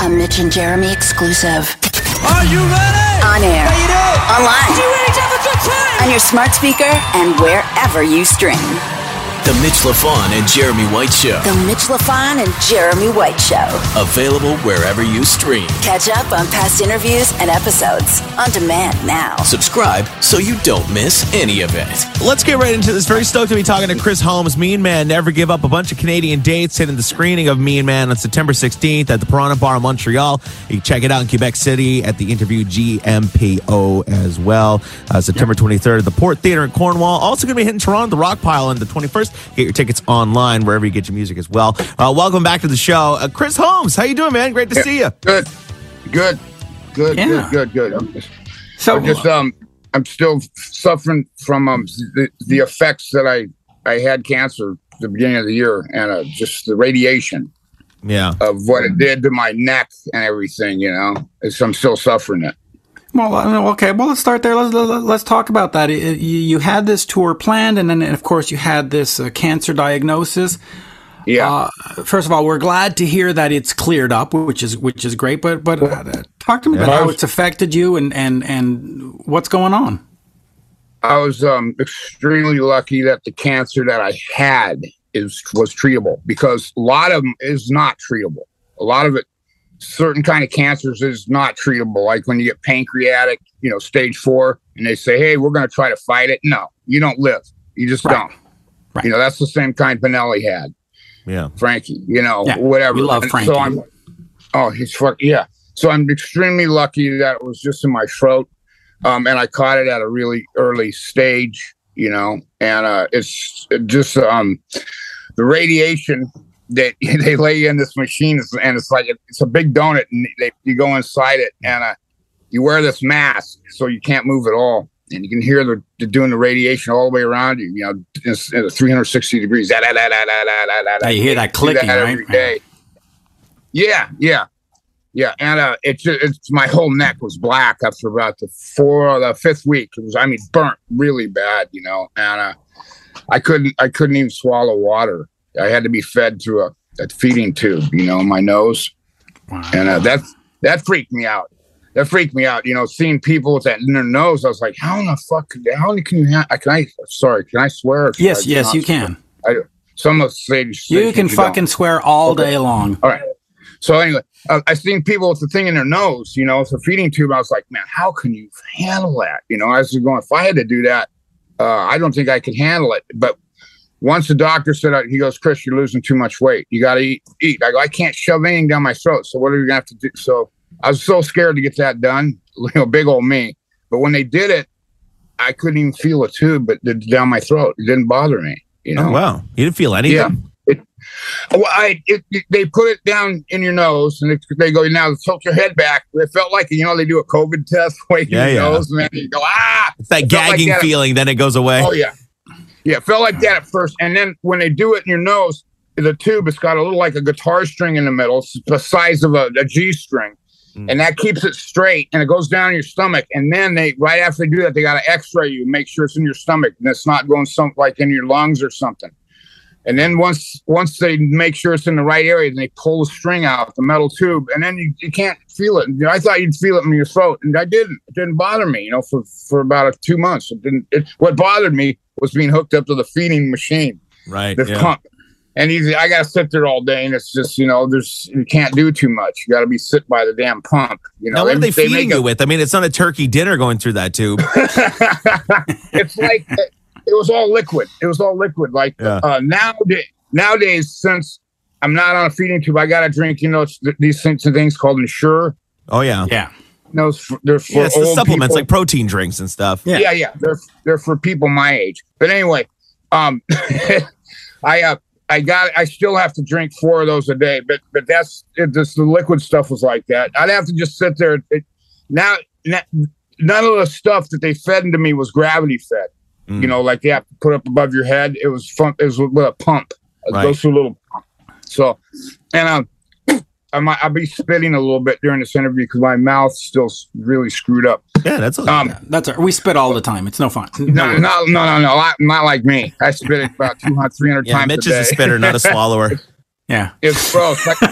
A Mitch and Jeremy exclusive. Are you ready? On air. Online. You ready to have a good time? On your smart speaker and wherever you stream. The Mitch LaFon and Jeremy White Show. The Mitch LaFon and Jeremy White Show. Available wherever you stream. Catch up on past interviews and episodes on demand now. Subscribe so you don't miss any of it. Let's get right into this. Very stoked to be talking to Chris Holmes, Mean Man. Never give up. A bunch of Canadian dates hitting the screening of Mean Man on September 16th at the Piranha Bar in Montreal. You can check it out in Quebec City at the interview GMPO as well. Uh, September 23rd at the Port Theatre in Cornwall. Also going to be hitting Toronto, the Rock Pile on the 21st. Get your tickets online wherever you get your music as well. Uh, welcome back to the show, uh, Chris Holmes. How you doing, man? Great to see you. Good, good, good, Yeah. good, good, good. I'm just, So I'm just um, I'm still suffering from um the, the effects that I I had cancer at the beginning of the year and uh, just the radiation Yeah. of what it did to my neck and everything. You know, it's, I'm still suffering it. Well, uh, okay. Well, let's start there. Let's let's, let's talk about that. It- it- you, you had this tour planned, and then of course you had this uh, cancer diagnosis. Yeah. Uh, first of all, we're glad to hear that it's cleared up, which is which is great. But but uh, talk to me about how it's affected you and and and what's going on. I was um, extremely lucky that the cancer that I had is was treatable because a lot of them is not treatable. A lot of it, certain kind of cancers is not treatable. Like when you get pancreatic, you know, stage four, and they say, "Hey, we're going to try to fight it." No, you don't live. You just Right. don't. Right. You know, that's the same kind Banali had, Yeah. Frankie. You know, Yeah, whatever. we love Frankie. So I'm, oh, he's fuck yeah. So I'm extremely lucky that it was just in my throat um, and I caught it at a really early stage, you know, and uh, it's just um, the radiation that they lay in this machine, is, and it's like it's a big donut, and they you go inside it, and uh, you wear this mask so you can't move at all, and you can hear the, the doing the radiation all the way around you, you know, it's, it's 360 degrees. Da, da, da, da, da, da, da, da, you hear that clicking, right? every day. Yeah, yeah. Yeah, and uh, it's it's my whole neck was black after about the four the fifth week. It was I mean burnt really bad, you know, and uh, I couldn't I couldn't even swallow water. I had to be fed through a, a feeding tube, you know, in my nose, Wow. and uh, that that freaked me out. That freaked me out, you know, seeing people with that in their nose. I was like, how in the fuck? How can you? Ha- can I? Sorry, can I swear? yes, I yes, you swear? can. Some of say You can don't. fucking swear all Okay. day long. All right. So anyway, uh, I seen people with the thing in their nose, you know, it's a feeding tube. I was like, man, how can you handle that? You know, I was going, if I had to do that, uh, I don't think I could handle it. But once the doctor said, uh, he goes, Chris, you're losing too much weight. You got to eat, eat. I go, I can't shove anything down my throat. So what are you gonna have to do? So I was so scared to get that done. You know, big old me. But when they did it, I couldn't even feel a tube, but down my throat. It didn't bother me. You know. Oh, wow. You didn't feel anything? Yeah. It, well, I it, it- they put it down in your nose, and they go now tilt your head back. It felt like you know they do a COVID test way Yeah, your yeah. nose, and then you go ah. It's that felt like gagging that. feeling, then it goes away. Oh yeah, yeah. It felt like that at first, and then when they do it in your nose, the tube it's got a little like a guitar string in the middle, it's the size of a, a G string. Mm. And that keeps it straight, and it goes down your stomach. And then they, right after they do that, they got to X-ray you, make sure it's in your stomach, and it's not going some like in your lungs or something. And then once once they make sure it's in the right area, then they pull the string out, the metal tube, and then you, you can't feel it. I thought you'd feel it in your throat, and I didn't. It didn't bother me, you know, for for about a, two months. It didn't. It, what bothered me was being hooked up to the feeding machine, Right. the yeah. pump. And easy, I got to sit there all day, and it's just you know, there's you can't do too much. You got to be sit by the damn pump. You know, Now, what are they feeding you a- with? I mean, it's not a turkey dinner going through that tube. it's like it, it was all liquid. It was all liquid. Like Yeah. uh, nowadays, nowadays, since I'm not on a feeding tube, I got to drink. You know, it's th- these things, and things called Ensure. Oh, yeah. Yeah. No, they're for Yeah, it's the old supplements people. like protein drinks and stuff. Yeah. yeah, yeah, they're they're for people my age. But anyway, um, I uh, I got I still have to drink four of those a day. But but that's it, this the liquid stuff was like that. I'd have to just sit there. It, now, na- none of the stuff that they fed into me was gravity fed. Mm. You know, like they have to put up above your head. It was fun. It was with a pump. It Right. goes through a little pump. So, and um, I might I'll be spitting a little bit during this interview because my mouth's still really screwed up. Yeah, that's a, Um, That's our, we spit all the time. It's no fun. no, no, no, no, no, not, not like me. I spit it about 200, 300 yeah. times Mitch a day. is a spitter, not a swallower. Yeah. It's gross. Like,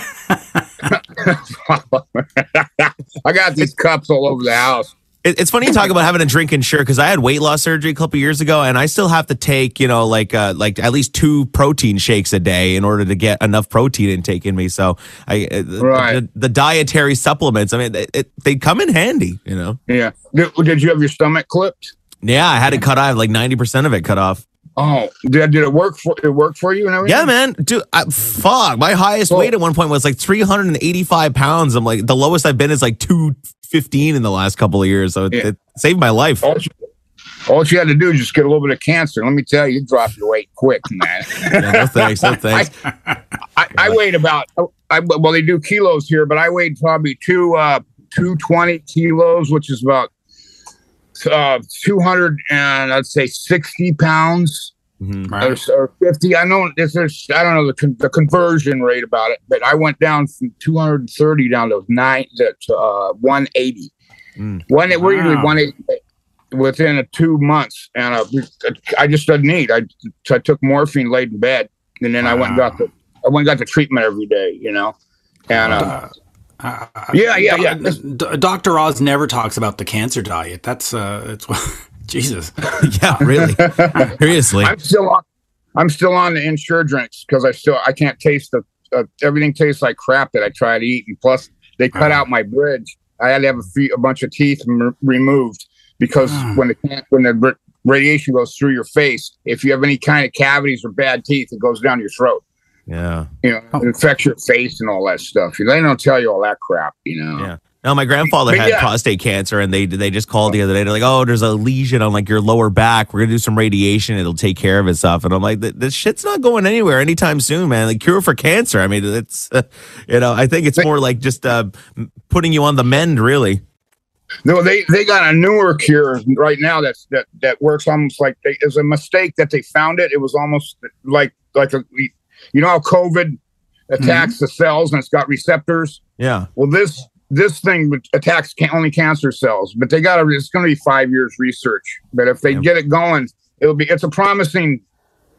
I got these cups all over the house. It, it's funny you talk about having a drink Ensure because I had weight loss surgery a couple years ago, and I still have to take you know like uh, like at least two protein shakes a day in order to get enough protein intake in me. So I uh, the- Right. the, the dietary supplements. I mean, it, it, they come in handy. You know. Yeah. Did, did you have your stomach clipped? Yeah, I had it cut off like ninety percent of it cut off. Oh, did, did it work for it work for you and everything? Yeah, man, dude. I, fuck, my highest weight at one point was like three hundred and eighty-five pounds. I'm like the lowest I've been is like two fifteen in the last couple of years. So it, Yeah. it saved my life. All you, all you had to do is just get a little bit of cancer. Let me tell you, you drop your weight quick, man. Yeah, no thanks, no thanks. I, I weighed about I well they do kilos here, but I weighed probably two uh two twenty kilos, which is about uh two hundred and I'd say sixty pounds Mhm. Right. or, or fifty. I know this is I don't know the con- the conversion rate about it, but I went down from two hundred and thirty down to nine to uh one eighty. Mm. One we're usually one eighty within a two months, and uh, I just didn't eat. I, I took morphine, laid in bed, and then I went and got the I went and got the treatment every day. You know, and uh, Uh, uh, yeah, yeah, yeah. D- D- Dr. Oz never talks about the cancer diet. That's uh, it's Jesus. yeah, really. Seriously. I'm still on. I'm still on the Ensure drinks because I still I can't taste the uh, everything tastes like crap that I try to eat, and plus they cut out my bridge. I had to have a, few, a bunch of teeth m- removed because when the when the r- radiation goes through your face, if you have any kind of cavities or bad teeth, it goes down your throat. yeah. You know, Oh. it affects your face and all that stuff. They don't tell you all that crap. You know. Yeah. No, my grandfather had yeah. prostate cancer, and they they just called the other day. They're like, "Oh, there's a lesion on like your lower back. We're gonna do some radiation. It'll take care of itself." And I'm like, "This shit's not going anywhere anytime soon, man. Like cure for cancer. I mean, it's uh, you know, I think it's more like just uh, putting you on the mend, really." No, they they got a newer cure right now that's that that works almost like they, it was a mistake that they found it. It was almost like like a you know how COVID attacks the cells and it's got receptors. Yeah. Well, this this thing attacks can, only cancer cells, but they got to. It's going to be five years research. But if they get it going, it'll be. It's a promising.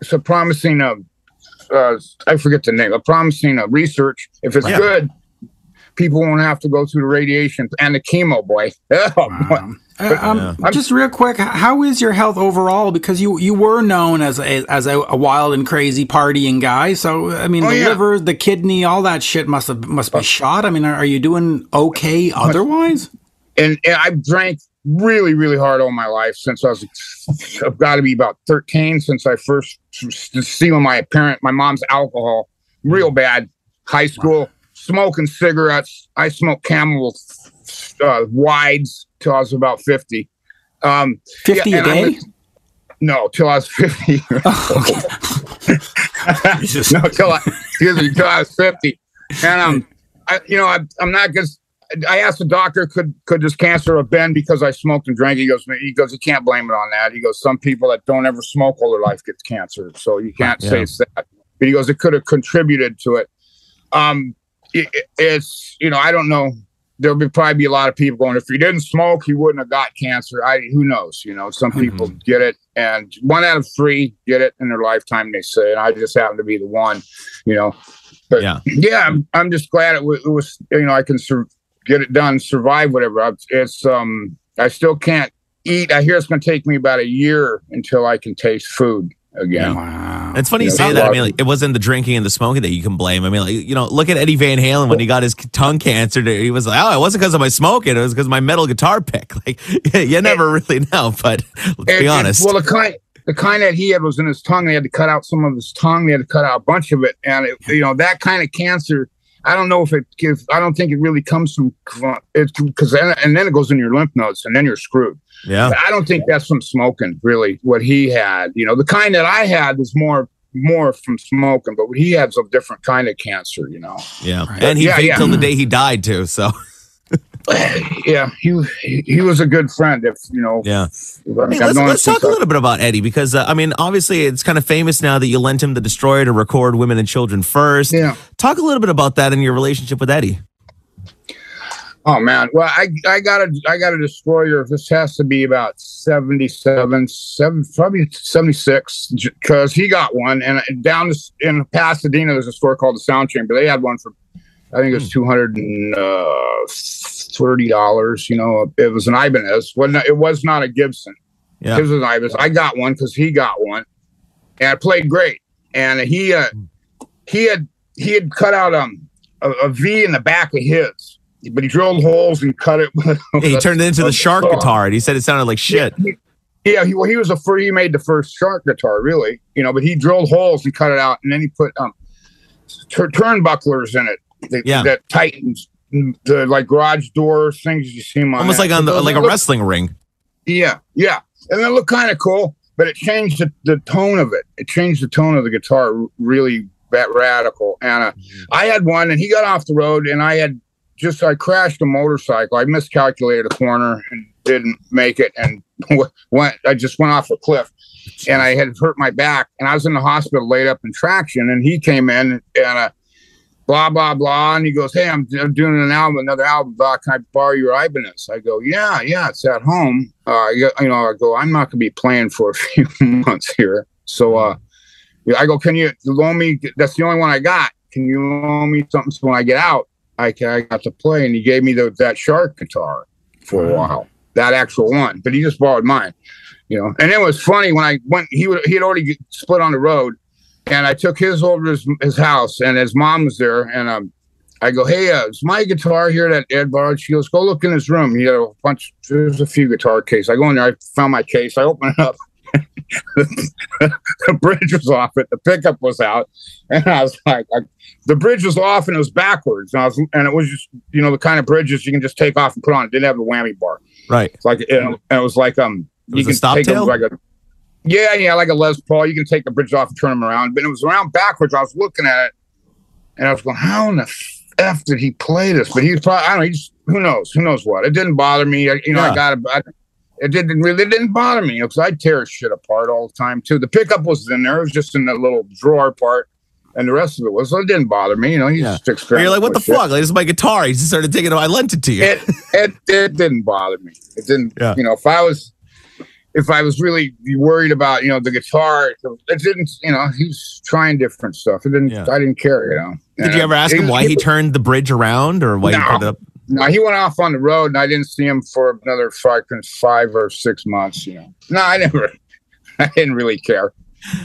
It's a promising. Uh, uh, I forget the name. A promising uh, research. If it's Yeah. good, people won't have to go through the radiation and the chemo. Boy, oh, boy. Uh, um, Yeah. Just real quick, how is your health overall? Because you you were known as a, as a, a wild and crazy partying guy. So I mean, Oh, the yeah. liver, the kidney, all that shit must have must be shot. I mean, are, are you doing okay otherwise? and, and I've drank really, really hard all my life since I was. I've got to be about thirteen since I first s- stealing my parent, my mom's alcohol, real bad. High school, smoking cigarettes. I smoked Camel uh, wides till I was about fifty. Um, Fifty yeah, a day. was- no, till I was fifty. Jesus. no, till I, excuse me, till I was 50. And um, I, you know, I, I'm not just. I asked the doctor, could could this cancer have been because I smoked and drank? He goes, he goes, you can't blame it on that. He goes, some people that don't ever smoke all their life get cancer, so you can't say it's that. But he goes, it could have contributed to it. Um, it- it's you know, I don't know. There'll be probably be a lot of people going. If he didn't smoke, he wouldn't have got cancer. I who knows? You know, some people get it, and one out of three get it in their lifetime. They say, and I just happen to be the one. You know, but Yeah. yeah, I'm, I'm just glad it, wa- it was. You know, I can sur- get it done, survive whatever. I- It's um, I still can't eat. I hear it's going to take me about a year until I can taste food again. Wow. It's funny you Yeah. say that. I mean, like, it wasn't the drinking and the smoking that you can blame. I mean, like, you know, look at Eddie Van Halen when he got his tongue cancer. He was like, oh, it wasn't because of my smoking. It was because of my metal guitar pick. Like, you never really know, but let's And- be and- honest. well, the kind the kind that he had was in his tongue. They had to cut out some of his tongue. They had to cut out a bunch of it, and it, you know that kind of cancer. I don't know if it gives. I don't think it really comes from it's because and then it goes in your lymph nodes, and then you're screwed. Yeah. I don't think that's from smoking. Really, what he had, you know, the kind that I had was more more from smoking, but he had a different kind of cancer. You know. Yeah. Right. And he Yeah, yeah. till the day he died, too. So, yeah, he he he was a good friend. If you know, yeah. I mean, Hey, let's, let's talk a little bit about Eddie because, uh, I mean, obviously it's kind of famous now that you lent him the Destroyer to record Women and Children First. Yeah. Talk a little bit about that and your relationship with Eddie. Oh man, well I I got a I got a destroyer. This has to be about 77, seven, probably seventy six, because he got one. And down in Pasadena, there's a store called the Sound Chamber. They had one for I think it was two hundred and uh, thirty dollars. You know, it was an Ibanez. wasn't It was not a Gibson. Yeah. His was an Ibanez. I got one because he got one, and it played great. And he uh, he had he had cut out um a, a V in the back of his, but he drilled holes and cut it. He turned it into the shark Oh. guitar, and he said it sounded like shit. Yeah, he, yeah, he, well, he was a fir- he made the first shark guitar, really, you know. But he drilled holes and cut it out, and then he put um tur- turnbucklers in it that, Yeah. that tightens the like garage door things you see on Almost that. like on the like a look- wrestling ring. Yeah, yeah, and it looked kind of cool, but it changed the, the tone of it. It changed the tone of the guitar really that radical. And uh, I had one, and he got off the road, and I had just I crashed a motorcycle. I miscalculated a corner and didn't make it, and went. I just went off a cliff, and I had hurt my back, and I was in the hospital laid up in traction. And he came in and. Uh, Blah blah blah, and he goes, "Hey, I'm, doing an album, another album. Doc, can I borrow your Ibanez?" I go, "Yeah, yeah, it's at home." Uh, you, you know, I go, "I'm not going to be playing for a few months here, so uh, I go, can you loan me? That's the only one I got. Can you loan me something so when I get out, I I got to play? And he gave me the, that shark guitar for a while, that actual one. But he just borrowed mine, you know. And it was funny when I went. He would he had already split on the road, and I took his over to his, his house, and his mom was there, and um. I go, hey, uh, is my guitar here that Ed borrowed? She goes, go look in his room. He had a bunch, there's a few guitar cases. I go in there, I found my case, I open it up, the bridge was off it. The pickup was out, and I was like, I, the bridge was off and it was backwards. And I was, and it was just, you know, the kind of bridges you can just take off and put on. It didn't have a whammy bar. Right. It's like, it, and it was like, um, was a can stop take tail? like a, yeah, yeah, like a Les Paul. You can take the bridge off and turn them around, but it was around backwards. I was looking at it, and I was going, "How in the f did he play this?" But he's probably, I don't know. He just, who knows? Who knows what? It didn't bother me. I, you know, Yeah. I got it. It didn't really it didn't bother me because I tear shit apart all the time too. The pickup was in there; it was just in that little drawer part, and the rest of it was. So it didn't bother me. You know, you Yeah. just experiment. you're like, what the shit. fuck? Like, this is my guitar. He just started taking it. I lent it to you. It, it it didn't bother me. It didn't. Yeah. You know, if I was if I was really worried about you know the guitar, it didn't. You know, he was trying different stuff. It didn't. Yeah. I didn't care. You know. Did you ever ask him why he turned the bridge around or why he put it up? No, he went off on the road, and I didn't see him for another five, five or six months. You know, no, I never. I didn't really care.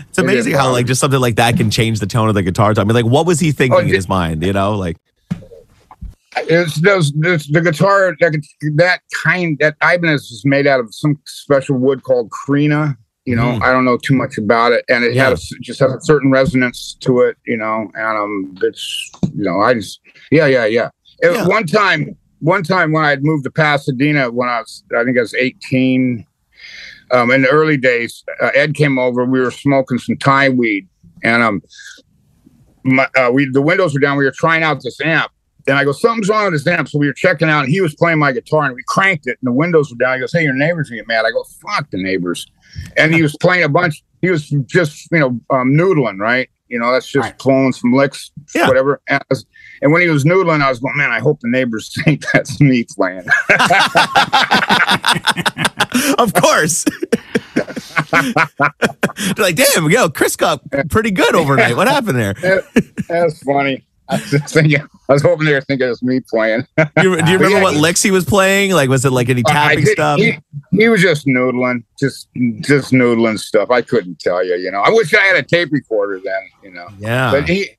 It's amazing how like just something like that can change the tone of the guitar. I mean, like, what was he thinking Oh, in his mind? You know, like, It's those the guitar that that kind that Ibanez is made out of some special wood called Korina. You know, Mhm. I don't know too much about it, and it Yeah. had a, just has a certain resonance to it. You know, and um, it's you know, I just yeah, yeah, yeah. It- Yeah. One time, one time when I had moved to Pasadena when I was, I think I was eighteen. Um, in the early days, uh, Ed came over. We were smoking some Thai weed, and um, my, uh, we the windows were down. We were trying out this amp, and I go, something's wrong with this amp. So we were checking out, and he was playing my guitar, and we cranked it, and the windows were down. He goes, "Hey, your neighbors gonna get mad." I go, "Fuck the neighbors," and he was playing a bunch. He was just you know um, noodling, right? You know, that's just Right. pulling some licks, Yeah. whatever. And, I was- and when he was noodling, I was going, "Man, I hope the neighbors think that's me playing." of course. They're like, damn, yo, Chris got pretty good overnight. What happened there? that's funny. I was just thinking, I was hoping they were thinking it was me playing. Do you, do you remember Yeah, what he- he was playing? Like, was it like any tapping stuff? He, he was just noodling, just just noodling stuff. I couldn't tell you. You know, I wish I had a tape recorder then. You know, yeah. but he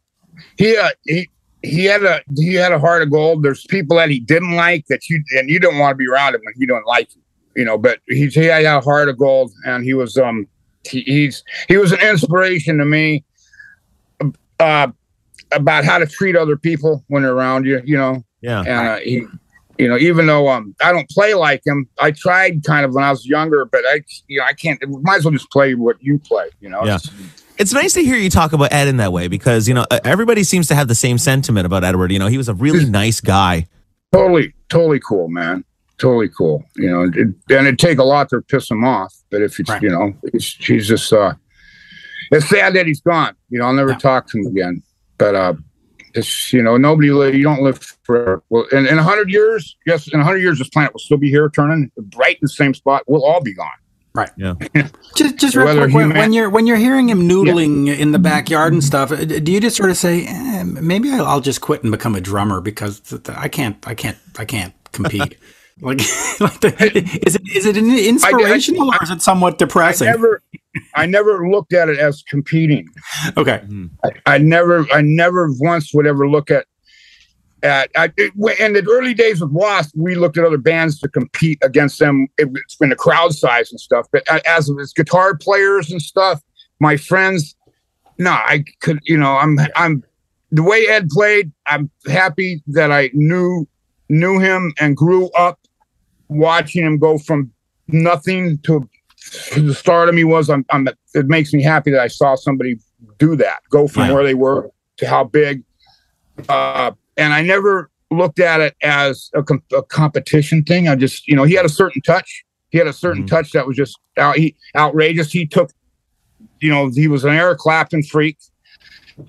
he uh, he he had a he had a heart of gold. There's people that he didn't like that you and you don't want to be around him when he don't like you. You know, but he he had a heart of gold, and he was um he, he's he was an inspiration to me. Uh, about how to treat other people when they're around you. You know, yeah. and uh, he, you know, even though um I don't play like him, I tried kind of when I was younger, but I you know I can't. Might as well just play what you play. You know. Yeah. It's nice to hear you talk about Ed in that way because, you know, uh, everybody seems to have the same sentiment about Edward. You know, he was a really nice guy. Totally, totally cool, man. Totally cool. You know, it, and it'd take a lot to piss him off, but if it's Right. you know, it's, he's just uh, it's sad that he's gone. You know, I'll never Yeah. talk to him again. But uh, it's you know, nobody li- you don't live forever. Well, in in a hundred years, yes, in a hundred years, this planet will still be here, turning right in the same spot. We'll all be gone. Right. Yeah. Just, just real quick, he when, when you're when you're hearing him noodling in the backyard and stuff, uh, do you just sort of say, eh, maybe I'll I'll just quit and become a drummer because th- th- I can't, I can't, I can't compete. like, like the, is it is it an inspirational or is it somewhat depressing? I depressing? never, I never looked at it as competing. okay. I never, I never once would ever look at at. I, it, in the early days with Wasp, we looked at other bands to compete against them It's been the crowd size and stuff. But as as guitar players and stuff, my friends, no, I could, you know, I'm, I'm the way Ed played. I'm happy that I knew knew him and grew up watching him go from nothing to to the stardom he was. I'm, I'm, it makes me happy that I saw somebody do that, go from Yeah. where they were to how big. Uh, and I never looked at it as a, com- a competition thing. I just, you know, he had a certain touch. He had a certain Mhm. touch that was just out, he, outrageous. He took, you know, he was an Eric Clapton freak.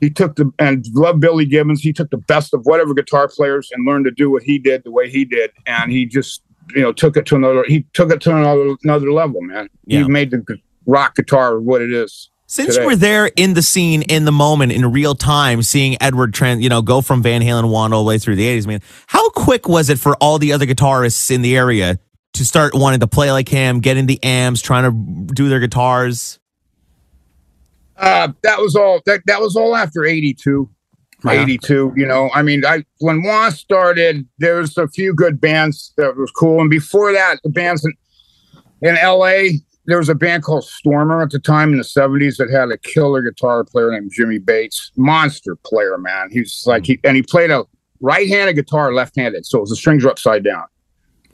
He took the and loved Billy Gibbons. He took the best of whatever guitar players and learned to do what he did the way he did, and he just you know took it to another. He took it to another another level, man. Yeah. He made the rock guitar what it is. Since today. you were there in the scene, in the moment, in real time, seeing Edward Trent, you know, go from Van Halen one all the way through the '80s, man, how quick was it for all the other guitarists in the area to start wanting to play like him, getting the amps, trying to do their guitars? Uh, that was all. That that was all after '82. Right 82 you know i mean i when was started there was a few good bands that was cool and before that the bands in, in la there was a band called stormer at the time in the 70s that had a killer guitar player named jimmy bates monster player man he's like he and he played a right-handed guitar left-handed so the strings were upside down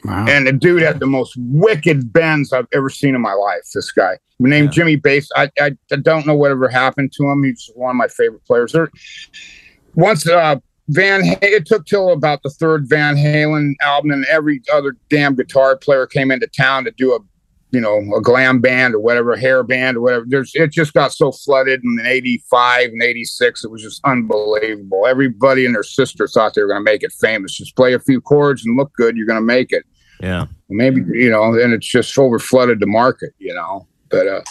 Wow. and the dude had the most wicked bends I've ever seen in my life. This guy, named Yeah. Jimmy Bates. I, I I don't know whatever happened to him. He's one of my favorite players. There, once uh, Van, it took till about the third Van Halen album, and every other damn guitar player came into town to do a, you know, a glam band or whatever, a hair band or whatever. There's it just got so flooded in '85 and '86. It was just unbelievable. Everybody and their sister thought they were going to make it famous. Just play a few chords and look good. You're going to make it Yeah. maybe you know and it's just over flooded the market you know but uh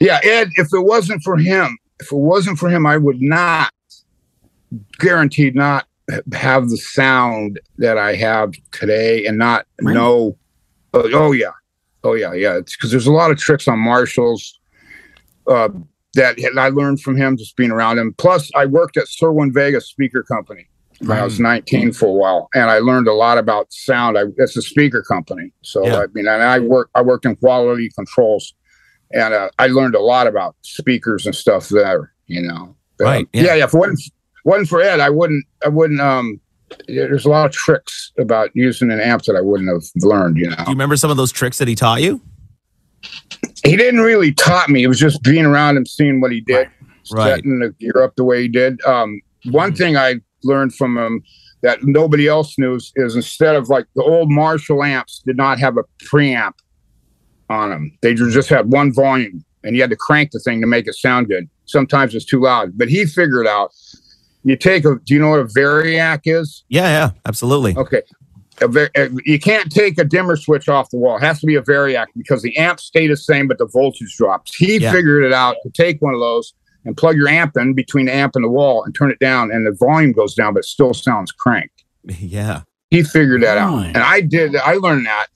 yeah ed if it wasn't for him if it wasn't for him i would not guaranteed not have the sound that i have today and not Really? know uh, oh yeah oh yeah yeah it's because there's a lot of tricks on marshalls uh that i learned from him just being around him plus i worked at Cerwin-Vega's speaker company when I was 19 for a while, and I learned a lot about sound. I, it's a speaker company, so Yeah. I mean, and I work I worked in quality controls, and uh, I learned a lot about speakers and stuff there. You know, But, Right, um, yeah. yeah. yeah. If it wasn't wasn't for Ed, I wouldn't. I wouldn't. Um, there's a lot of tricks about using an amp that I wouldn't have learned. You know, Do you remember some of those tricks that he taught you? he didn't really taught me. It was just being around him, seeing what he did, Right. setting the gear up the way he did. Um, one thing I learned from him that nobody else knew is, is instead of like the old Marshall amps did not have a preamp on them. They just had one volume, and you had to crank the thing to make it sound good. Sometimes it's too loud, but he figured out. You take a. Do you know what a variac is? Yeah, yeah, absolutely. Okay. A uh, you can't take a dimmer switch off the wall. It has to be a variac because the amp stay the same, but the voltage drops. He Yeah. figured it out to take one of those and plug your amp in between the amp and the wall and turn it down, and the volume goes down, but still sounds cranked. Yeah. He figured that out, and I did. I learned that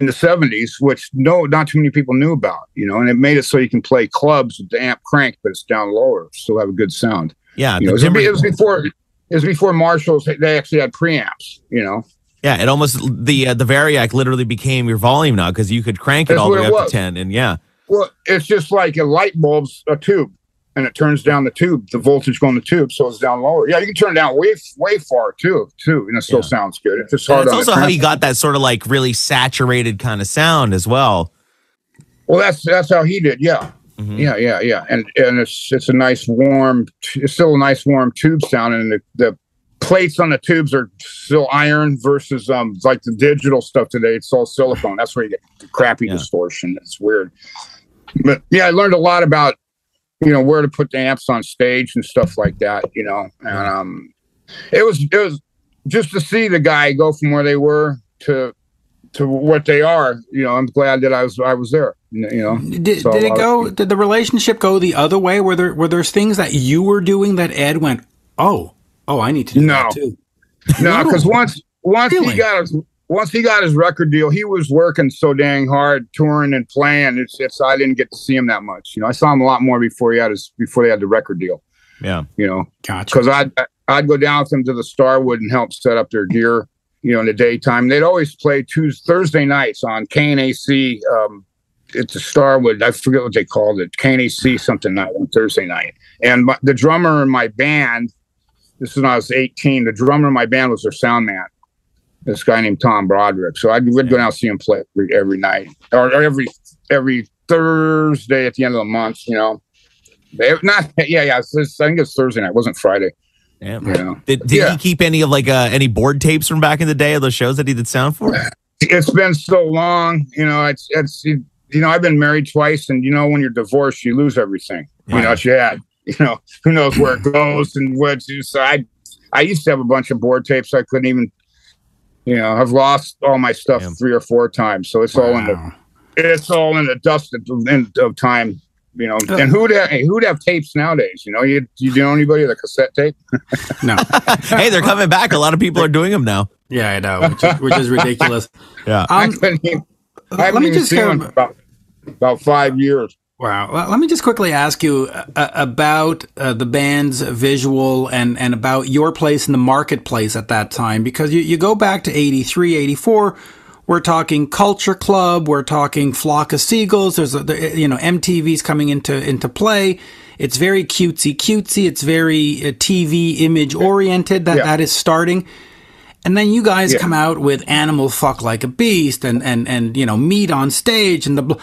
in the '70s, which no, not too many people knew about. You know, and it made it so you can play clubs with the amp cranked, but it's down lower, still have a good sound. Yeah. You know, it was, it was before. It was before Marshalls. They actually had preamps. You know. yeah, it almost the uh, the Variac literally became your volume now because you could crank it That's all the way up was. to ten, and yeah, Well, it's just like a light bulb's a tube, and it turns down the tube, the voltage going the tube, so it's down lower. Yeah, you can turn it down way way far too, too, and it still Yeah. sounds good. It's just hard on also how he got that sort of like really saturated kind of sound as well. Well, that's that's how he did. Yeah, Mhm. yeah, yeah, yeah, and and it's it's a nice warm, it's still a nice warm tube sound, and the the plates on the tubes are still iron versus um like the digital stuff today. It's all silicone. That's where you get the crappy Yeah. distortion. It's weird. But yeah, I learned a lot about you know where to put the amps on stage and stuff like that. You know, and um, it was it was just to see the guy go from where they were to to what they are. You know, I'm glad that I was I was there. You know, Did, So, did it go? Did the relationship go the other way? Were there were there things that you were doing that Ed went, oh, oh, I need to do No. that too. No, because once once Really? he got his once he got his record deal, he was working so dang hard, touring and playing. It's it's I didn't get to see him that much. You know, I saw him a lot more before he had his before they had the record deal. Yeah. You know, Gotcha. because I'd I'd go down with them to the Starwood and help set up their gear. You know, in the daytime, they'd always play Tuesday Thursday nights on KNAC. Um, it's a Starwood. I forget what they called it. KNAC something night on Thursday night. And my, the drummer in my band. This is when I was 18. The drummer in my band was their sound man. This guy named Tom Broderick. So I'd we'd go down and see him play every, every night or, or every every Thursday at the end of the month. You know, They- not yeah yeah. It's, it's- I think it's Thursday night. It wasn't Friday. Yeah. You know. Did, did Yeah. he keep any of like uh, any board tapes from back in the day of those shows that he did sound for? it's been so long you know it's it's you know i've been married twice and you know when you're divorced you lose everything you know what you had you know who knows where it goes and what so i i used to have a bunch of board tapes i couldn't even you know i've lost all my stuff Yeah. three or four times so it's all in the it's all in the dust of, in- of time you know and who'd have, who'd have tapes nowadays you know you you know anybody with a cassette tape No. hey, they're coming back. A lot of people are doing them now. Yeah, I know, which is, which is ridiculous. Yeah. i Um, couldn't even i let me just go- about about five years Wow. Well, let me just quickly ask you uh, about uh, the band's visual and, and about your place in the marketplace at that time, because you, you go back to 83, 84. We're talking Culture Club. We're talking Flock of Seagulls. There's, a, you know, MTV's coming into, into play. It's very cutesy cutesy. It's very uh, TV image oriented that, Yeah. that is starting. And then you guys Yeah. come out with Animal Fuck Like a Beast and, and, and, you know, Meat on Stage and the, bl-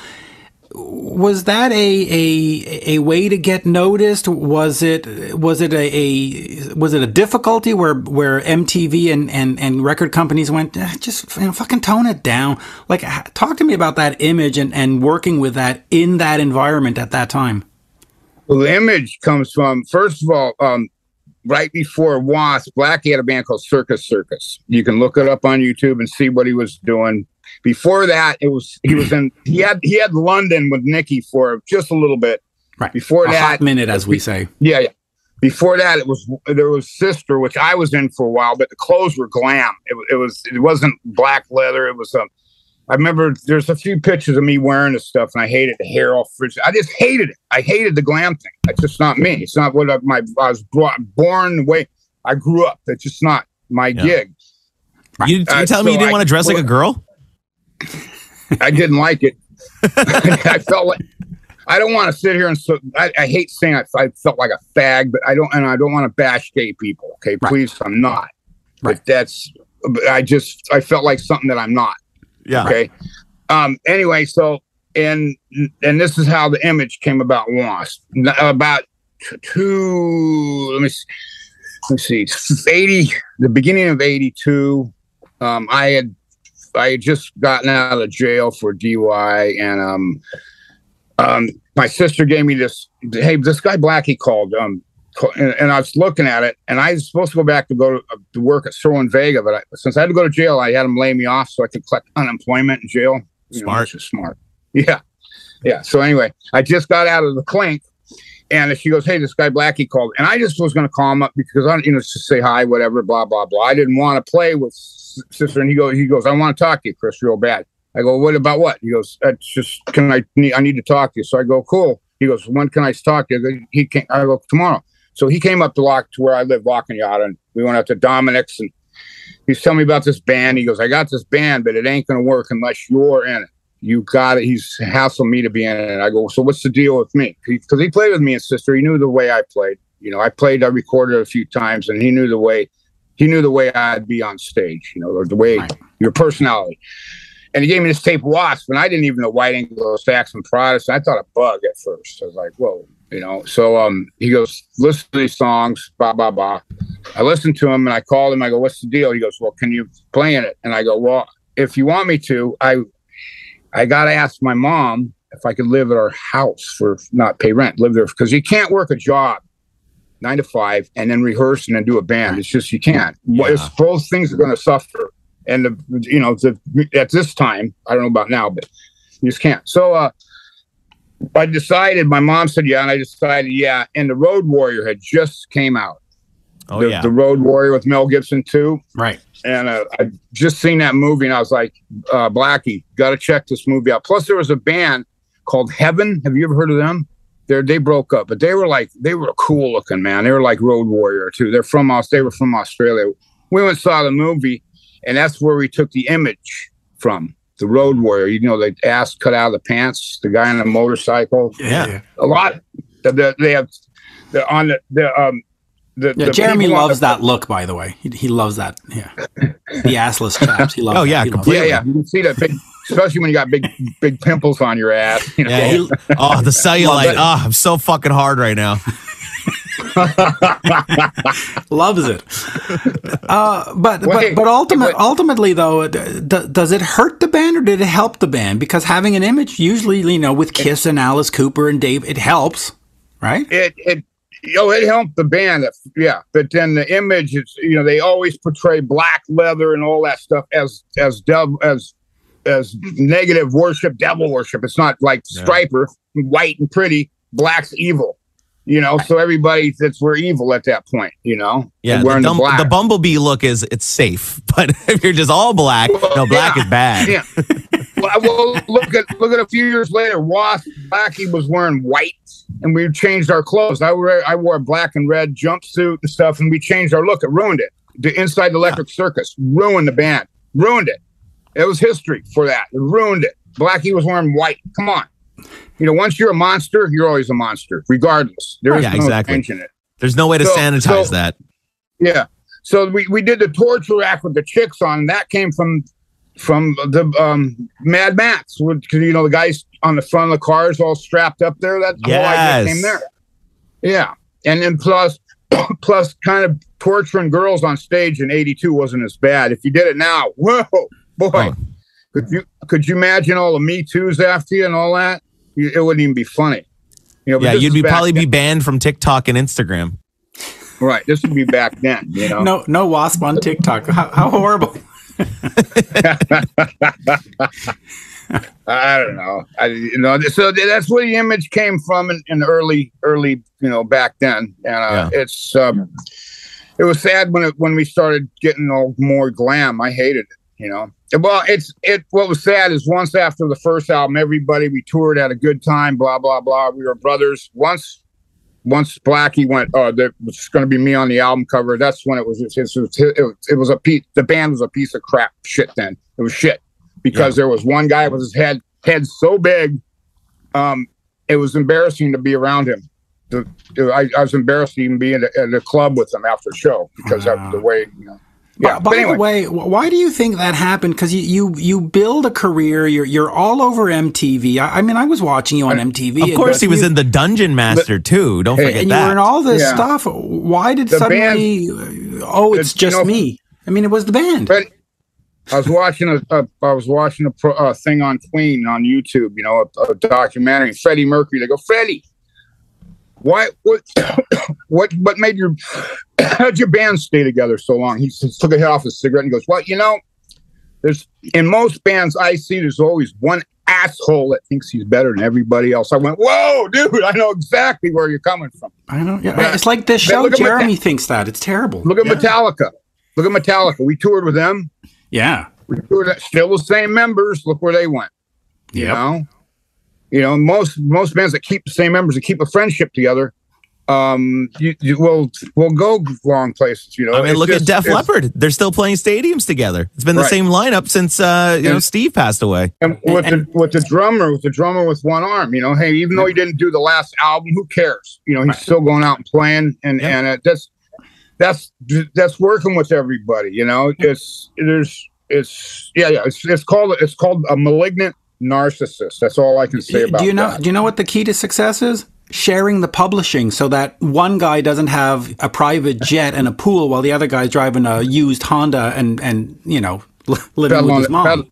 was that a, a a way to get noticed? Was it was it a, a was it a difficulty where where MTV and, and, and record companies went "Eh, just you know, fucking tone it down? Like, talk to me about that image and, and working with that in that environment at that time. Well, the image comes from first of all, um, right before Wasp, Blackie had a band called Circus Circus. You can look it up on YouTube and see what he was doing. Before that, it was he was in he had he had London with Nikki for just a little bit. Right. Before a that, hot minute, as we say. yeah, yeah. Before that, it was there was Sister, which I was in for a while, but the clothes were glam. It, it was it wasn't black leather. It was um. I remember there's a few pictures of me wearing this stuff, and I hated the hair all frizzy. I just hated it. I hated the glam thing. It's just not me. It's not what I, my I was brought, born the way I grew up. It's just not my Yeah. gig. You, you Uh, telling me you didn't I- want to dress like a girl? I didn't like it. I felt like I don't want to sit here and so I, I hate saying I, I felt like a fag, but I don't and I don't want to bash gay people. Okay, Right. please, I'm not. Right. But that's I just I felt like something that I'm not. Yeah. Okay. Um. Anyway, so and and this is how the image came about. Wasp about two. Let me see. Let's see. Eighty. The beginning of eighty-two. Um. I had I had just gotten out of jail for DUI, and um, um, my sister gave me this. Hey, this guy Blackie called. Um, and, and I was looking at it, and I was supposed to go back to go to, uh, to work at Cerwin-Vega, but I, since I had to go to jail, I had him lay me off so I could collect unemployment in jail. You know, Smart. smart. Yeah, yeah. So anyway, I just got out of the clink, and she goes, "Hey, this guy Blackie called," and I just was going to call him up because I, you know, just say hi, whatever, blah blah blah. I didn't want to play with sister, and he goes, he goes, "I want to talk to you, Chris, real bad." I go, "What about what?" He goes, "It's just can I need I need to talk to you." So I go, "Cool." He goes, "When can I talk to you?" He can't. I go tomorrow. So he came up to lock to where I live, Lock Yacht, and we went out to Dominic's, and he's telling me about this band. He goes, "I got this band, but it ain't going to work unless you're in it." You got it. He's hassling me to be in it. I go, so what's the deal with me? Because he played with me and sister. He knew the way I played. You know, I played. I recorded a few times, and he knew the way. He knew the way I'd be on stage. You know, or the way your personality. And he gave me this tape Wasp, and I didn't even know White Anglo-Saxon Protestant. I thought a bug at first. I was like, whoa, you know. So um, he goes, listen to these songs, blah blah blah. I listened to him, and I called him. I go, what's the deal? He goes, well, can you play in it? And I go, well, if you want me to, I I got to ask my mom if I could live at our house for not pay rent, live there because you can't work a job nine to five and then rehearse and then do a band. It's just you can't. Well, It's both things are going to suffer. And the you know the at this time I don't know about now, but you just can't. So uh, I decided. My mom said yeah, and I decided yeah. And the Road Warrior had just came out. Oh the, yeah. the Road Warrior with Mel Gibson too. Right. and uh, I just seen that movie, and I was like, uh, "Blackie, got to check this movie out." Plus, there was a band called Heaven. Have you ever heard of them? They they broke up, but they were like they were cool looking, man. They were like Road Warrior too. They're from Aus. They were from Australia. We went and saw the movie, and that's where we took the image from. The Road Warrior, you know, the ass cut out of the pants, the guy on the motorcycle. Yeah. A lot. The, the, they have the on the the um the, Yeah, the Jeremy loves the- that look, by the way. He, he loves that. Yeah. The assless chaps. He loves Oh, yeah, He loves completely. Yeah, yeah. You can see that big, especially when you got big, big pimples on your ass. You know? Yeah, he- oh, the cellulite. Oh, I'm so fucking hard right now. loves it. Uh, but Wait, but but ultimate, wait. ultimately though, d- d- does it hurt the band or did it help the band? Because having an image, usually you know, with Kiss and Alice Cooper and Dave, it helps, right? It, it, oh, it helped the band. Yeah, but then the image, it's you know, they always portray black leather and all that stuff as as dev, as as negative worship, devil worship. It's not like Stryper, white and pretty, black's evil. You know, so everybody thinks we're evil at that point. You know, Yeah, the, wearing the, the bumblebee look is it's safe, but if you're just all black, no, black yeah, is bad. Yeah. well, well, look at look at a few years later. Wasp Blackie was wearing white, and we changed our clothes. I wore I wore a black and red jumpsuit and stuff, and we changed our look. It ruined it. The Inside the Electric Circus ruined the band. Ruined it. It was history for that. It ruined it. Blackie was wearing white. Come on. You know, once you're a monster, you're always a monster, regardless. There is Yeah, no exactly. it. There's no way to So- sanitize so- that. Yeah. So we, we did the torture act with the chicks on, and that came from from the um, Mad Max, because you know the guys on the front of the cars all strapped up there. That whole Yes. idea came there. Yeah, and then plus plus kind of torturing girls on stage in '82 wasn't as bad. If you did it now, whoa, boy, Oh. could you could you imagine all the Me Too's after you and all that? You- It wouldn't even be funny. You know, Yeah, you'd be back probably be banned from TikTok and Instagram. right. This would be back then. You know. No, no wasp on TikTok. How, how horrible! I don't know. I, you know, so that's where the image came from in, in early, early, you know, back then. And uh, it's, um, it was sad when it, when we started getting all more glam. I hated it, you know. Well, it's it. What was sad is once after the first album, everybody we toured had a good time. Blah blah blah. We were brothers. Once, once Blackie went, oh, there was going to be me on the album cover. That's when it was. It was. It was, it was a piece. The band was a piece of crap. Shit. Then it was shit because there was one guy with his head head so big, um, it was embarrassing to be around him. The, I, I was embarrassed to even be in a, a club with him after a show because of the way. You know, yeah. By but anyway, the way, why do you think that happened? Because you, you you build a career. You're you're all over MTV. I, I mean, I was watching you on MTV. Of course, he was you, in the Dungeon Master too. Don't forget and you that. were in all this Yeah. stuff. Why did The suddenly? uh, oh, it's the- you just know- me. I mean, it was the band. But I was watching a, a I was watching a pro, uh, thing on Queen on YouTube. You know, a, a documentary. Freddie Mercury. They go, Freddie, why? What? what? What made your how'd your band stay together so long? He took a hit off his cigarette and goes, Well, you know, there's in most bands I see, there's always one asshole that thinks he's better than everybody else. I went, Whoa, dude, I know exactly where you're coming from. I don't. Yeah, Yeah. it's like this show. look at my- Jeremy thinks that it's terrible. Look at Metallica. Look at Metallica. We toured with them. yeah. We toured still the same members. Look where they went. You Yeah. know, you know most most bands that keep the same members that keep a friendship together, um, you, you will will go long places. You know, I mean, It's look just- at Def Leppard. They're still playing stadiums together. It's been the Right. same lineup since uh, you know Steve passed away. And with and- the with the drummer, with the drummer with one arm, you know, hey, even though he didn't do the last album, who cares? You know, he's still going out and playing, and Yeah. and uh, that's that's that's working with everybody. You know, it's there's it's yeah yeah it's it's called it's called a malignant narcissist. That's all I can say about do you know? that. Do you know what the key to success is? Sharing the publishing, so that one guy doesn't have a private jet and a pool, while the other guy's driving a used Honda and and you know living pedal with on, his the, mom. pedal,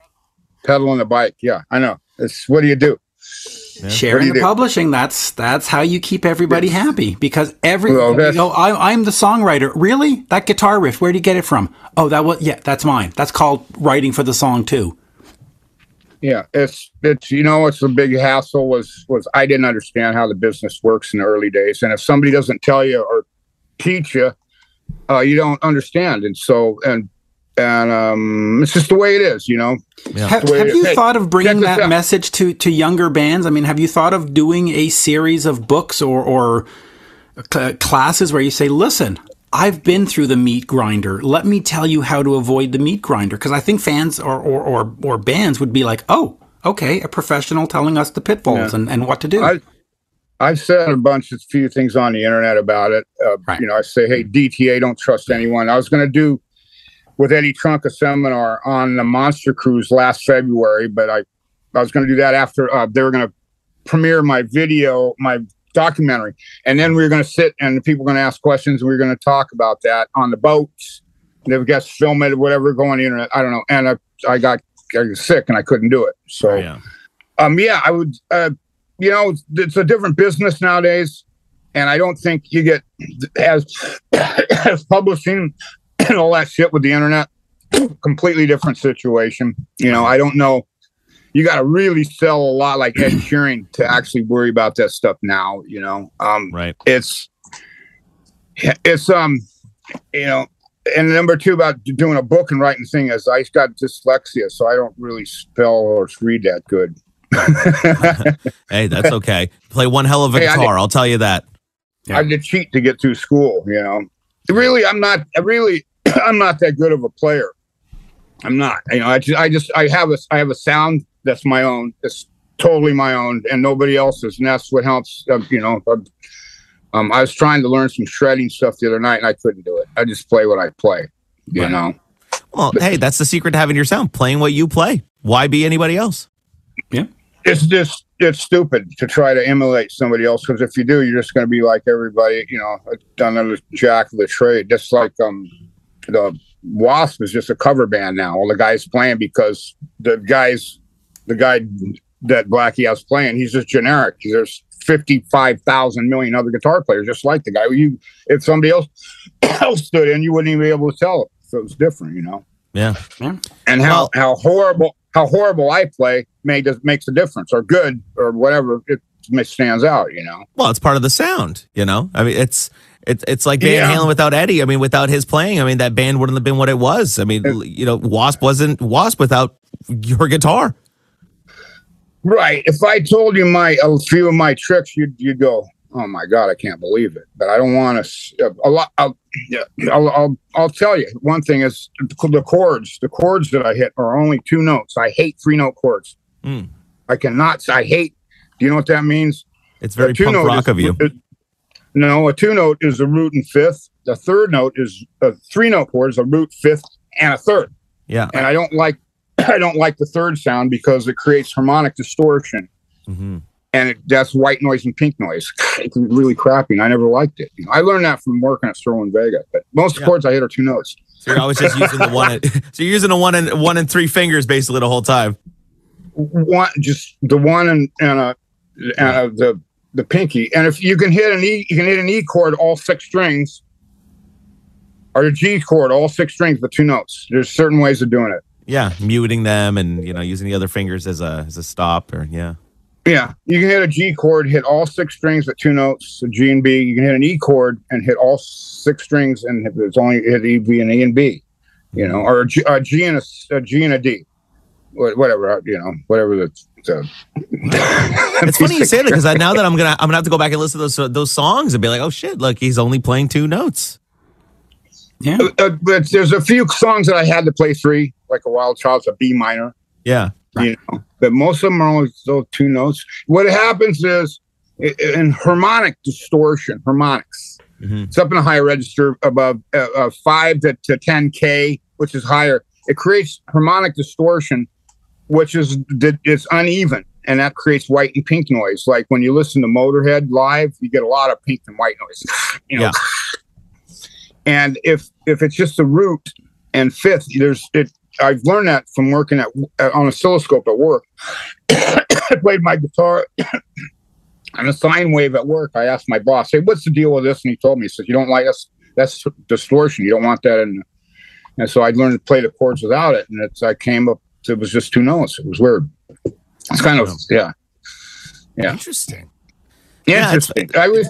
pedal on the bike. Yeah, I know. It's what do you do? What do Sharing you the do? publishing, that's that's how you keep everybody happy because every Well, you know, I, I'm the songwriter. Really, that guitar riff, where would you get it from? Oh, that was yeah, that's mine. That's called writing for the song too. Yeah. It's it's you know it's a big hassle was was I didn't understand how the business works in the early days, and if somebody doesn't tell you or teach you, uh, you don't understand, and so and and um, it's just the way it is, you know. Have, have you hey, thought of bringing that out. message to, to younger bands? I mean, have you thought of doing a series of books or, or cl- classes where you say, listen, I've been through the meat grinder. Let me tell you how to avoid the meat grinder. Because I think fans or, or, or, or bands would be like, oh, okay, a professional telling us the pitfalls and, and what to do. I, I've said a bunch of few things on the internet about it. Uh, Right. You know, I say, hey, DTA, don't trust anyone. I was going to do with Eddie Trunk a seminar on the Monster Cruise last February, but I, I was going to do that after uh, they were going to premiere my video, my documentary, and then we are going to sit and people were going to ask questions. And we are going to talk about that on the boats. They would guess film it, whatever, go on the internet. I don't know. And I, I got I was sick and I couldn't do it. So Yeah. um, yeah, I would. Uh, you know, it's, it's a different business nowadays, and I don't think you get as as publishing and all that shit with the internet. Completely different situation. You know, I don't know. You got to really sell a lot like Ed Sheeran to actually worry about that stuff now. You know, um, Right. it's it's um, you know, and number two about doing a book and writing thing is I got dyslexia, so I don't really spell or read that good. Hey, that's okay. Play one hell of a Hey, guitar. I'll tell you that. Yeah. I had to cheat to get through school. You know, really, I'm not. Really, I'm not that good of a player. I'm not. You know, I just, I just, I have a, I have a sound that's my own. It's totally my own, and nobody else's, and that's what helps. Uh, you know, uh, um, I was trying to learn some shredding stuff the other night, and I couldn't do it. I just play what I play. You Right. know. Well, hey, that's the secret to having your sound. Playing what you play. Why be anybody else? Yeah. It's just it's stupid to try to emulate somebody else because if you do, you're just going to be like everybody, you know, another jack of the trade. Just like um, the Wasp is just a cover band now. All the guys playing because the guys, the guy that Blackie has playing, he's just generic. There's fifty five thousand million other guitar players just like the guy. You, if somebody else else stood in, you wouldn't even be able to tell it. So it's different, you know Yeah. and how Well- how horrible how horrible I play may just makes a difference or good or whatever it stands out. You know. Well, it's part of the sound, you know? I mean, it's it's it's like Van Yeah. Halen without Eddie. I mean, without his playing, I mean, that band wouldn't have been what it was. I mean, you know, Wasp wasn't Wasp without your guitar. Right. If I told you my a few of my tricks, you'd you go, oh my god, I can't believe it. But I don't want to. A lot. I'll, yeah, I'll, I'll I'll tell you. One thing is the chords. The chords that I hit are only two notes. I hate three note chords. Mm. I cannot. I hate. Do you know what that means? It's very punk note rock is- of you. is- no, a two note is a root and fifth. The third note is a three note chord is a root, fifth, and a third. Yeah. And I don't like I don't like the third sound because it creates harmonic distortion, hmm and it, that's white noise and pink noise. It's really crappy, and I never liked it. You know, I learned that from working at Cerwin-Vega. But most Yeah. chords I hit are two notes. So you're always just using the one. And, so you're using a one and one and three fingers basically the whole time. One, just the one and and a and a, the the pinky. And if you can hit an E, you can hit an E chord all six strings, or a G chord all six strings with two notes. There's certain ways of doing it. Yeah, muting them and you know using the other fingers as a as a stop or yeah. Yeah, you can hit a G chord, hit all six strings with two notes, a G and B. You can hit an E chord and hit all six strings, and it's only hit E, B, and E and B, you know, or a G, a G and a, a G and a D, whatever, uh, you know, whatever the. the It's funny you say that because now that I'm gonna I'm gonna have to go back and listen to those those songs and be like, oh shit, look, he's only playing two notes. Yeah. Uh, but there's a few songs that I had to play three, like a Wild Child's a B minor, Yeah, you know, but most of them are only those two notes. What happens is in harmonic distortion, harmonics. Mhm. It's up in a higher register above uh, uh, five to, to 10K, which is higher. It creates harmonic distortion, which is that it's uneven, and that creates white and pink noise. Like when you listen to Motorhead live, you get a lot of pink and white noise. You know, Yeah. And if if it's just the root and fifth, there's it. I've learned that from working at on oscilloscope at work. I played my guitar on a sine wave at work. I asked my boss, "Hey, what's the deal with this?" And he told me, "He says you don't like us. That's distortion. You don't want that." in And so I learned to play the chords without it, and it's I came up. It was just two notes. It was weird. It's kind of yeah, Yeah. Interesting. Yeah, Interesting. I was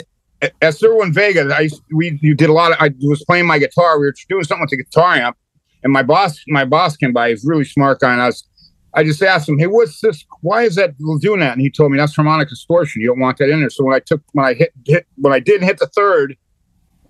at Cerwin-Vega. I we you did a lot of. I was playing my guitar. We were doing something with the guitar amp, and my boss, my boss came by. He's really smart guy, and I was. I just asked him, "Hey, what's this? Why is that doing that?" And he told me that's harmonic distortion. You don't want that in there. So when I took when I hit hit when I didn't hit the third,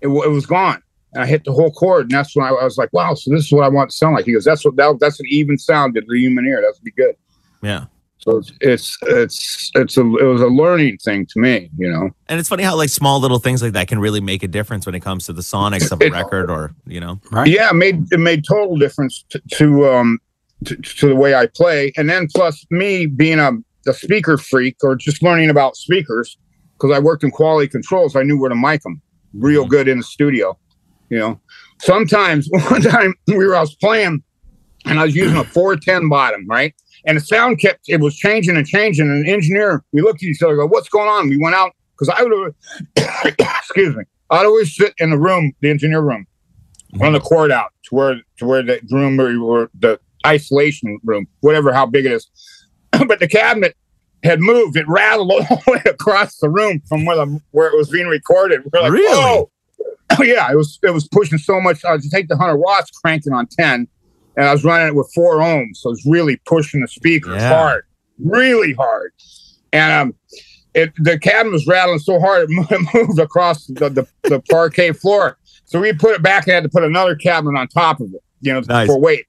it, it was gone. And I hit the whole chord, and that's when I, I was like, "Wow!" So this is what I want to sound like. He goes, "That's what that, that's an even sound to the human ear. That would be good." Yeah. So it's it's it's it's a it was a learning thing to me, you know. And it's funny how like small little things like that can really make a difference when it comes to the sonics of a It- record or, you know. Right. Yeah, it made it made total difference to, to um to, to the way I play, and then plus me being a, a speaker freak or just learning about speakers because I worked in quality control, so I knew where to mic them real good in the studio. You know, sometimes one time we were I was playing, and I was using a four ten bottom, right? And the sound kept it was changing and changing. And the engineer, we looked at each other, go, "What's going on?" We went out because I would have, excuse me, I'd always sit in the room, the engineer room, run the cord out to where to where the room or, the isolation room, whatever how big it is. but the cabinet had moved; it rattled all the way across the room from where the where it was being recorded. We're like, Really? Oh yeah, it was it was pushing so much. I was take the hundred watts, cranking on ten, and I was running it with four ohms, so it's really pushing the speakers Yeah. hard, really hard. And um, it the cabin was rattling so hard it moved across the, the, the parquet floor. So we put it back and had to put another cabinet on top of it, you know, Nice. for weight.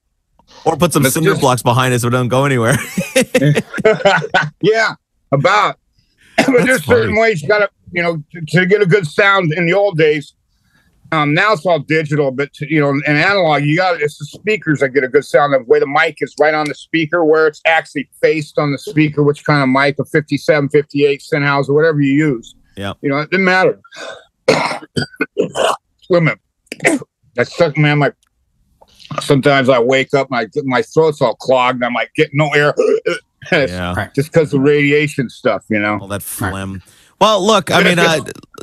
Or put some Let's cinder just- blocks behind it so it doesn't go anywhere. yeah, about. but there's certain ways you got to, you know, to, to get a good sound in the old days. Um, now it's all digital, but to, you know, in analog, you got it's the speakers that get a good sound. The way the mic is right on the speaker, where it's actually faced on the speaker, which kind of mic, a 57, 58, Sennheiser, whatever you use. Yeah. You know, it didn't matter. Wait a minute. That suck, man. My sometimes I wake up, my my throat's all clogged. I'm like getting no air. Yeah. Just because of radiation stuff, you know. All that phlegm. Well, look, I mean, uh,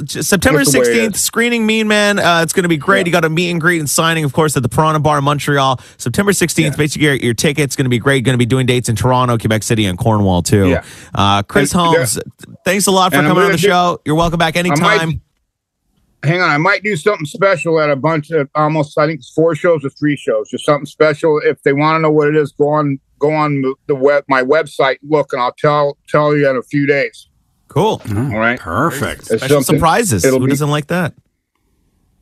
September That's the way it 16th, screening Mean Man. Uh, it's going to be great. Yeah. You got a meet and greet and signing, of course, at the Piranha Bar in Montreal. September 16th, Yeah. basically, your, your ticket's going to be great. Going to be doing dates in Toronto, Quebec City, and Cornwall, too. Yeah. Uh, Chris And- Holmes, thanks a lot for And coming on the do- show. You're welcome back anytime. Hang on, I might do something special at a bunch of almost. I think four shows or three shows. Just something special. If they want to know what it is, go on go on the web my website. Look, and I'll tell tell you in a few days. Cool. All right. Perfect. It's Special something- surprises. it'll Who be- doesn't like that?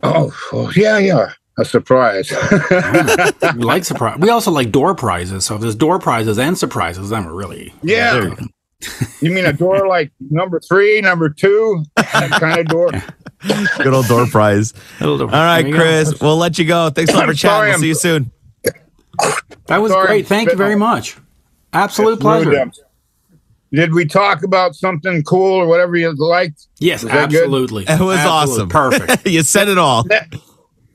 Oh, oh, yeah, yeah. A surprise. we like surprise. We also like door prizes. So if there's door prizes and surprises, then we're really yeah. You mean a door like number three, number two, that kind of door? Good old door prize. All All right, Chris, we'll let you go. Thanks a lot for chatting. sorry, We'll I'm- see you soon. That was Sorry, great. Thank you spitting very much. Absolute It's really pleasure. dumb. Did we talk about something cool or whatever you liked? Yes, Was that good? absolutely. It was Absolute- awesome. Perfect. you said it all.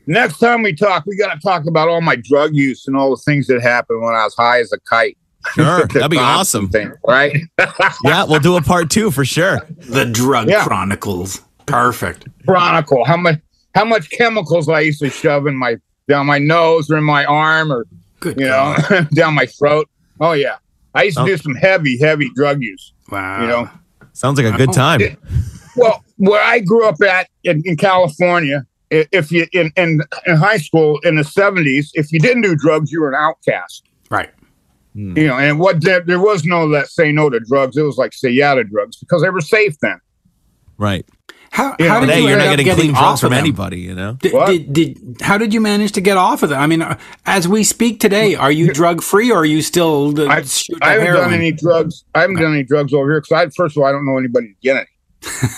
Next time we talk, we got to talk about all my drug use and all the things that happened when I was high as a kite. Sure. That'd be awesome. Thing, right? Yeah, we'll do a part two for sure. The Drug Yeah. Chronicles. Perfect. Chronicle. How much? How much chemicals I used to shove in my down my nose or in my arm or Good. you know down my throat. Oh yeah, I used to Oh. do some heavy, heavy drug use. Wow. You know, Sounds like a good oh. time. well, where I grew up at in, in California, if you in, in in high school in the seventies, if you didn't do drugs, you were an outcast. Right. You know, and what there, there was no that say no to drugs. It was like say yeah to drugs because they were safe then. Right. How, Yeah, how did you you're end not up getting getting clean off drugs of from them? anybody, you know? Did, did, did how did you manage to get off of it? I mean, uh, as we speak today, are you drug free or are you still uh, I, shooting I haven't heroin? done any drugs. I haven't done any drugs over here because I first of all I don't know anybody to get any.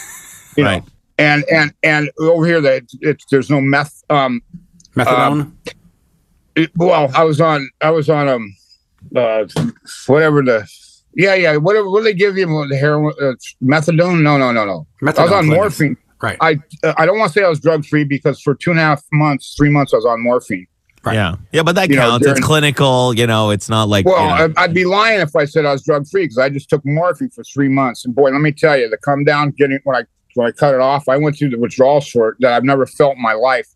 You Right. know, and and and over here that it's, it's there's no meth. Um, Methadone. it- well, I was on I was on um, uh, whatever the yeah yeah whatever what do they give you the heroin uh, methadone? No no no no. Methadone I was on clinic. morphine. right. I uh, I don't want to say I was drug free because for two and a half months, three months, I was on morphine. Right. Yeah. Yeah, but that You know, counts. it's clinical, you know, it's not like. Well, you know, I- I'd be lying if I said I was drug free because I just took morphine for three months. And boy, let me tell you, the come down getting when I when I cut it off, I went through the withdrawal sort that I've never felt in my life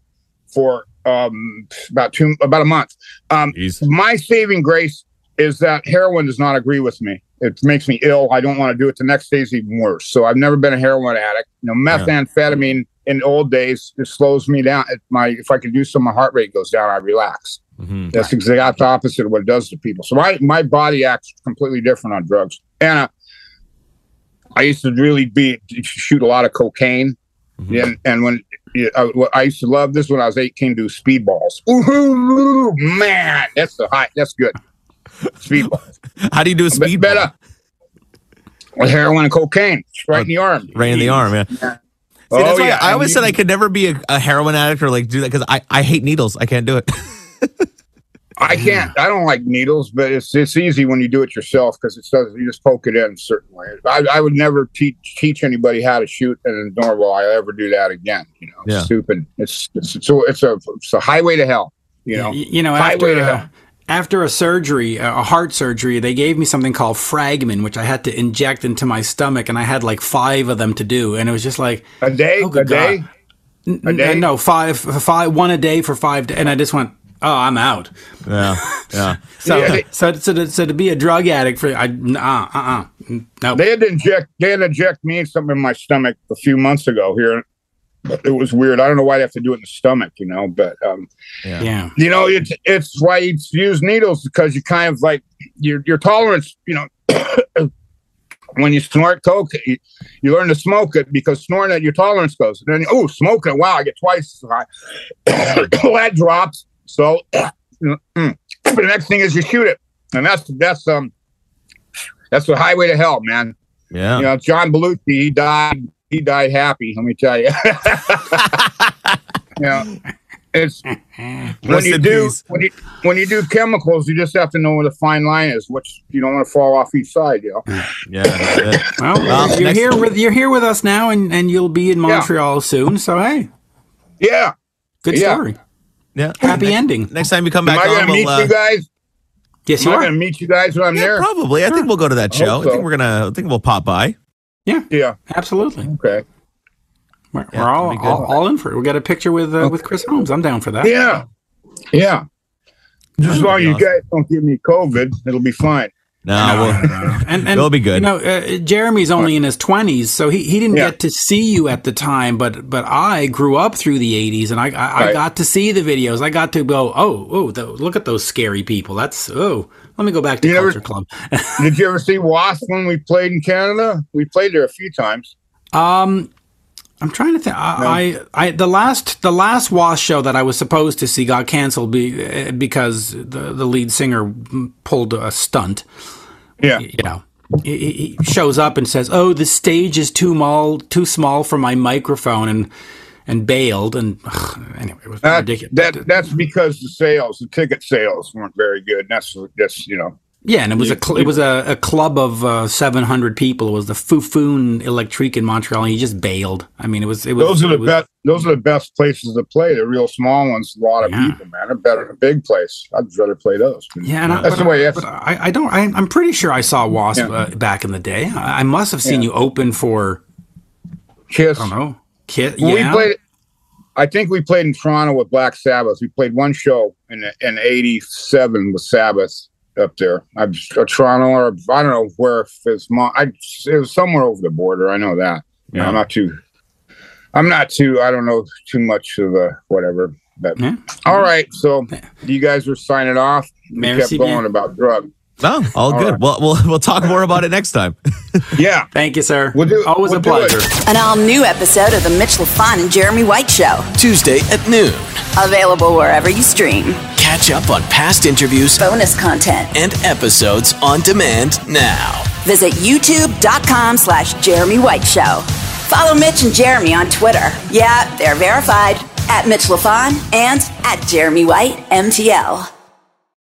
for um, about two about a month. Um, my saving grace is that heroin does not agree with me. It makes me ill. I don't want to do it. The next day's even worse. So I've never been a heroin addict. You know, methamphetamine in the old days it slows me down. It, my if I can do some, my heart rate goes down. I relax. Mhm. That's the opposite of what it does to people. So my my body acts completely different on drugs. And uh, I used to really be shoot a lot of cocaine. And and when yeah, I, I used to love this when I was 18 do speedballs. Ooh, man, that's the high. That's good. Speedballs. How do you do a Be- speed? better. With heroin and cocaine, right in the arm. Right in the arm, yeah. See, Oh, why yeah, I always said I could never be a, a heroin addict or like do that because I, I hate needles. I can't do it. I can't. I don't like needles, but it's it's easy when you do it yourself because it does. You just poke it in a certain way. I, I would never teach teach anybody how to shoot, and nor will I ever do that again. You know, it's Yeah. stupid. It's it's it's a, it's a it's a highway to hell. You know, Y- you know, highway after to uh, hell. After a surgery, uh, a heart surgery, they gave me something called Fragmin, which I had to inject into my stomach, and I had like five of them to do, and it was just like A day, Oh, a good day. God. N- A day? no five, five, one a day for five, da- and I just went, oh, I'm out. yeah, yeah. So, Yeah, they- so, so, to, so to be a drug addict for, I, uh, uh, uh, no, They had to inject. They had to inject me something in my stomach a few months ago here. But it was weird. I don't know why they have to do it in the stomach, you know. But um, yeah, you know, it's it's why you use needles because you kind of like your your tolerance. You know, when you snort coke, you, you learn to smoke it because snorting it, your tolerance goes. And then oh, smoking it, wow, I get twice as high. that drops. So mm, the next thing is you shoot it, and that's that's um that's the highway to hell, man. Yeah. You know, John Belushi, he died. He died happy. Let me tell you. you know, it's when you do peace. when you when you do chemicals, you just have to know where the fine line is. Which you don't want to fall off each side. You know. Yeah. that's well, Well, you're next- here with, you're here with us now, and, and you'll be in Montreal soon, so hey, Yeah. good Yeah. story. Yeah. Happy ending. Next time you come Am back I on, going to meet we'll, uh, you guys? Yes, Am you I are. going to meet you guys when I'm yeah, there? probably. I think we'll go to that I show. hope I think so. we're gonna. I think we'll pop by. Yeah, Yeah. absolutely. Okay. We're, Yeah, we're all, that'd be good. all all in for it. We got a picture with uh, with Chris Holmes. I'm down for that. Yeah. Yeah. Just as long as you Awesome. guys don't give me COVID, it'll be fine. No, we'll, and, and It'll be good. You know, uh, Jeremy's only in his twenties, so he, he didn't Yeah. get to see you at the time. But but I grew up through the '80s, and I I, I got to see the videos. I got to go, oh oh, the, look at those scary people. That's oh, let me go back to You never- Culture Club. Did you ever see Wasp when we played in Canada? We played there a few times. Um, I'm trying to think. I, I, I the last the last Wasp show that I was supposed to see got canceled be, uh, because the the lead singer pulled a stunt. Yeah. You know, he, he shows up and says, "Oh, the stage is too small too small for my microphone," and and bailed. And ugh, anyway, it was That, ridiculous. that that's because the sales, the ticket sales weren't very good. That's that's you know. Yeah, and it was a cl- it was a, a club of uh, 700 people. It was the Foufounes Électriques in Montreal, and he just bailed. I mean, it was it was Those are the was- best. Those are the best places to play. The real small ones, a lot of Yeah. people, man. They're better than a big place. I'd rather play those. Yeah, and That's but the way I, but I, I don't. I, I'm pretty sure I saw Wasp Yeah. uh, back in the day. I, I must have seen Yeah. you open for Kiss. I don't know, Kit. Well, yeah, We played. I think we played in Toronto with Black Sabbath. We played one show in in '87 with Sabbath up there. I'm uh, Toronto or I don't know where if it's. Mo- I it was somewhere over the border. I know that. Yeah, I'm not too. I'm not too. I don't know too much of uh, whatever. But Yeah. all right, so you guys are signing off. We Merci kept going bien. about drug. no, all good. right. Well, we'll we'll talk more about it next time. Yeah. Thank you, sir. We'll do- Always we'll a pleasure. An all new episode of The Mitch Lafon and Jeremy White Show. Tuesday at noon. Available wherever you stream. Catch up on past interviews Bonus content. and episodes on demand now. Visit youtube.com slash Jeremy White Show. Follow Mitch and Jeremy on Twitter. Yeah, they're verified. At Mitch Lafon and at Jeremy White MTL.